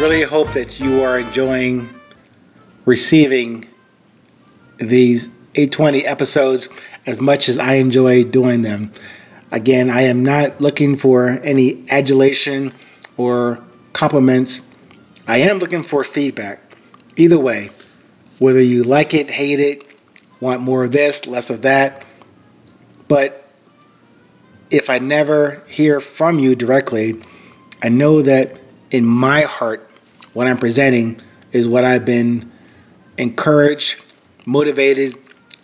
really hope that you are enjoying receiving these 820 episodes as much as I enjoy doing them. Again, I am not looking for any adulation or compliments. I am looking for feedback. Either way, whether you like it, hate it, want more of this, less of that. But if I never hear from you directly, I know that in my heart, what I'm presenting is what I've been encouraged, motivated,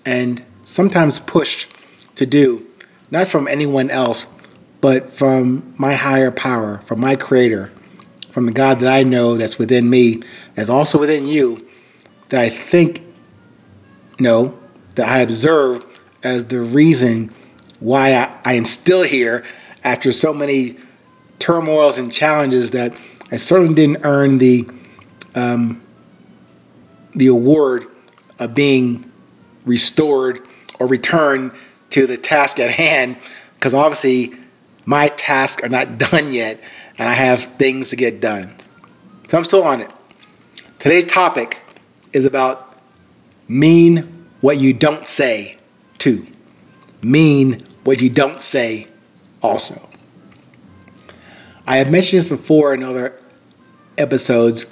and sometimes pushed to do, not from anyone else, but from my higher power, from my creator, from the God that I know that's within me, that's also within you, that I think, no, that I observe as the reason why I, I am still here after so many turmoils and challenges that I certainly didn't earn the um, the award of being restored or returned to the task at hand because obviously my tasks are not done yet and I have things to get done. So I'm still on it. Today's topic is about mean what you don't say too. Mean what you don't say also. I have mentioned this before in other episodes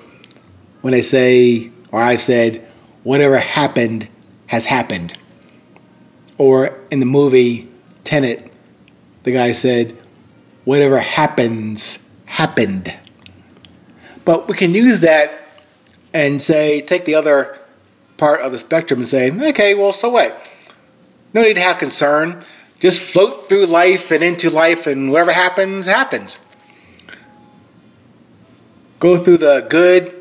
when I say, or I've said, whatever happened has happened. Or in the movie Tenet, the guy said, whatever happens, happened. But we can use that and say, take the other part of the spectrum and say, okay, well, so what? No need to have concern. Just float through life and into life, and whatever happens, happens. Go through the good,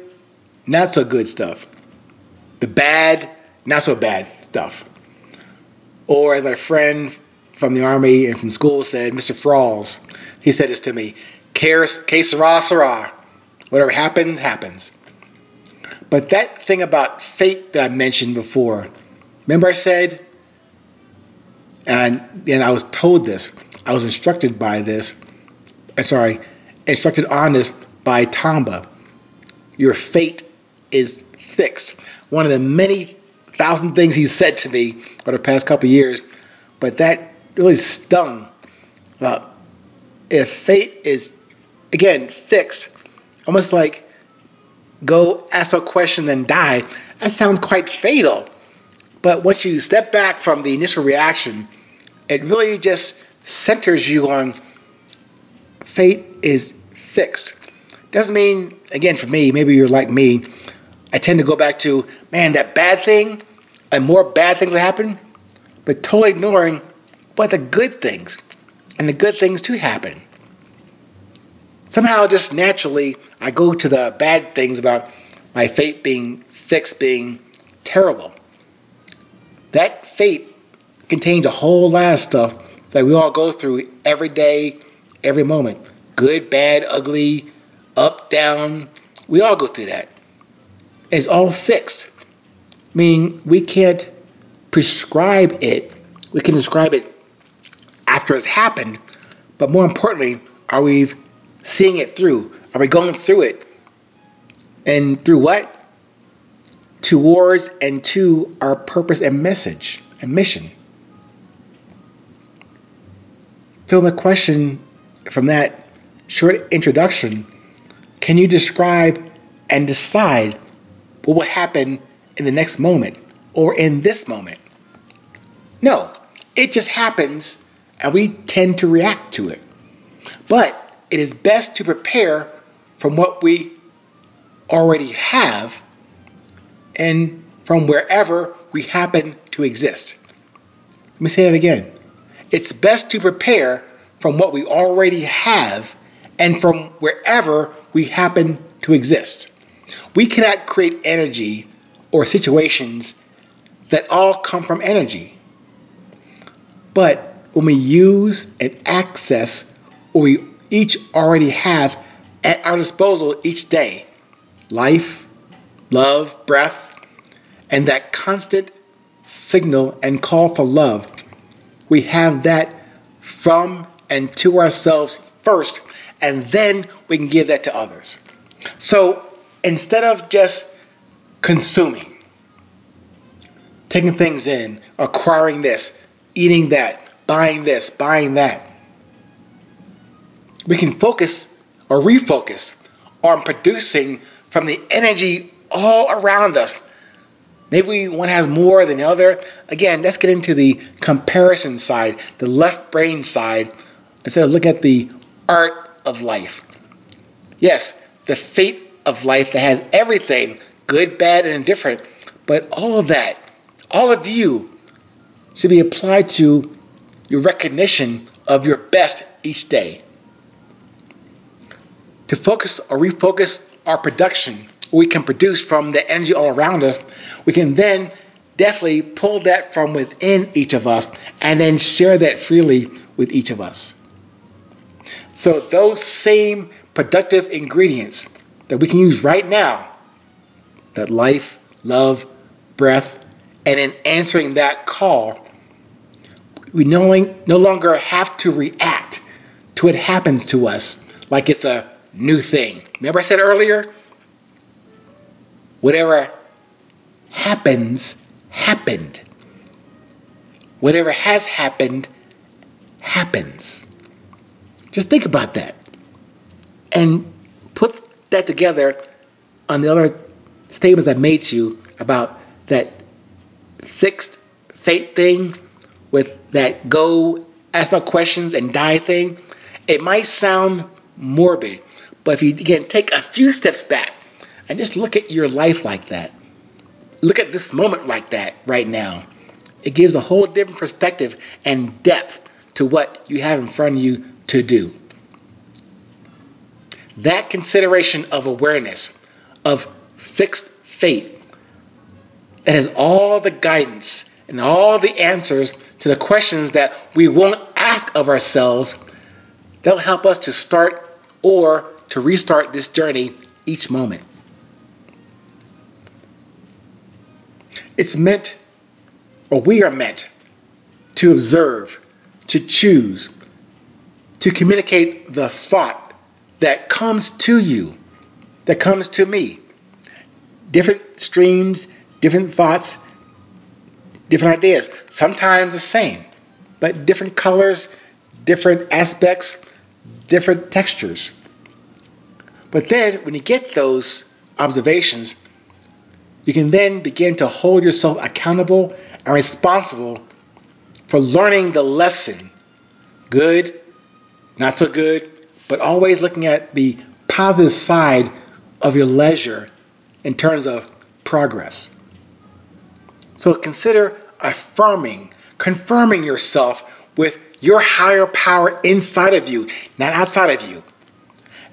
not so good stuff, the bad, not so bad stuff. Or as my friend from the army and from school said, Mr. Frawls, he said this to me, que sera, sera. Whatever happens, happens. But that thing about fate that I mentioned before, remember I said, and, and I was told this, I was instructed by this, I'm sorry, instructed on this by Tamba. Your fate is fixed. One of the many thousand things he said to me over the past couple years, but that really stung. Uh, if fate is, again, fixed, almost like go ask a question then die, that sounds quite fatal. But once you step back from the initial reaction, it really just centers you on fate is fixed. Doesn't mean, again, for me, maybe you're like me, I tend to go back to, man, that bad thing and more bad things that happen, but totally ignoring what the good things and the good things to happen. Somehow, just naturally, I go to the bad things about my fate being fixed, being terrible. That fate contains a whole lot of stuff that we all go through every day, every moment. Good, bad, ugly, up, down. We all go through that. It's all fixed, meaning we can't prescribe it. We can describe it after it's happened, but more importantly, are we seeing it through? Are we going through it? And through what? Towards and to our purpose and message and mission. So, my question from that short introduction can you describe and decide what will happen in the next moment or in this moment? No, it just happens and we tend to react to it. But it is best to prepare from what we already have and from wherever we happen to exist. Let me say that again. It's best to prepare from what we already have and from wherever we happen to exist. We cannot create energy or situations that all come from energy. But when we use and access what we each already have at our disposal each day life, love, breath, and that constant signal and call for love we have that from and to ourselves first and then we can give that to others. So instead of just consuming, taking things in, acquiring this, eating that, buying this, buying that, we can focus or refocus on producing from the energy all around us. Maybe one has more than the other. Again, let's get into the comparison side, the left brain side, instead of looking at the art of life. Yes, the fate of life that has everything good, bad, and indifferent, but all that, all of you, should be applied to your recognition of your best each day. To focus or refocus our production, we can produce from the energy all around us, we can then definitely pull that from within each of us and then share that freely with each of us. So, those same productive ingredients that we can use right now that life, love, breath, and in answering that call, we no, no longer have to react to what happens to us like it's a new thing. Remember, I said earlier? Whatever happens, happened. Whatever has happened, happens. Just think about that. And put that together on the other statements I made to you about that fixed fate thing with that go ask no questions and die thing. It might sound morbid, but if you again take a few steps back and just look at your life like that, look at this moment like that right now, it gives a whole different perspective and depth to what you have in front of you to do. That consideration of awareness, of fixed fate, that has all the guidance and all the answers to the questions that we won't ask of ourselves, that'll help us to start or to restart this journey each moment. It's meant, or we are meant, to observe, to choose, to communicate the thought that comes to you, that comes to me. Different streams, different thoughts, different ideas, sometimes the same, but different colors, different aspects, different textures. But then when you get those observations, you can then begin to hold yourself accountable and responsible for learning the lesson good, not so good, but always looking at the positive side of your leisure in terms of progress. So consider affirming, confirming yourself with your higher power inside of you, not outside of you.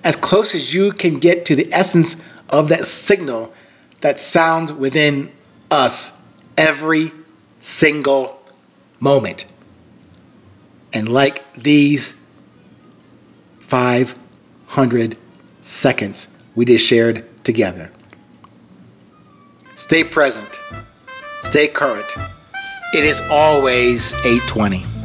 As close as you can get to the essence of that signal that sounds within us every single moment. And like these 500 seconds we just shared together. Stay present, stay current. It is always 820.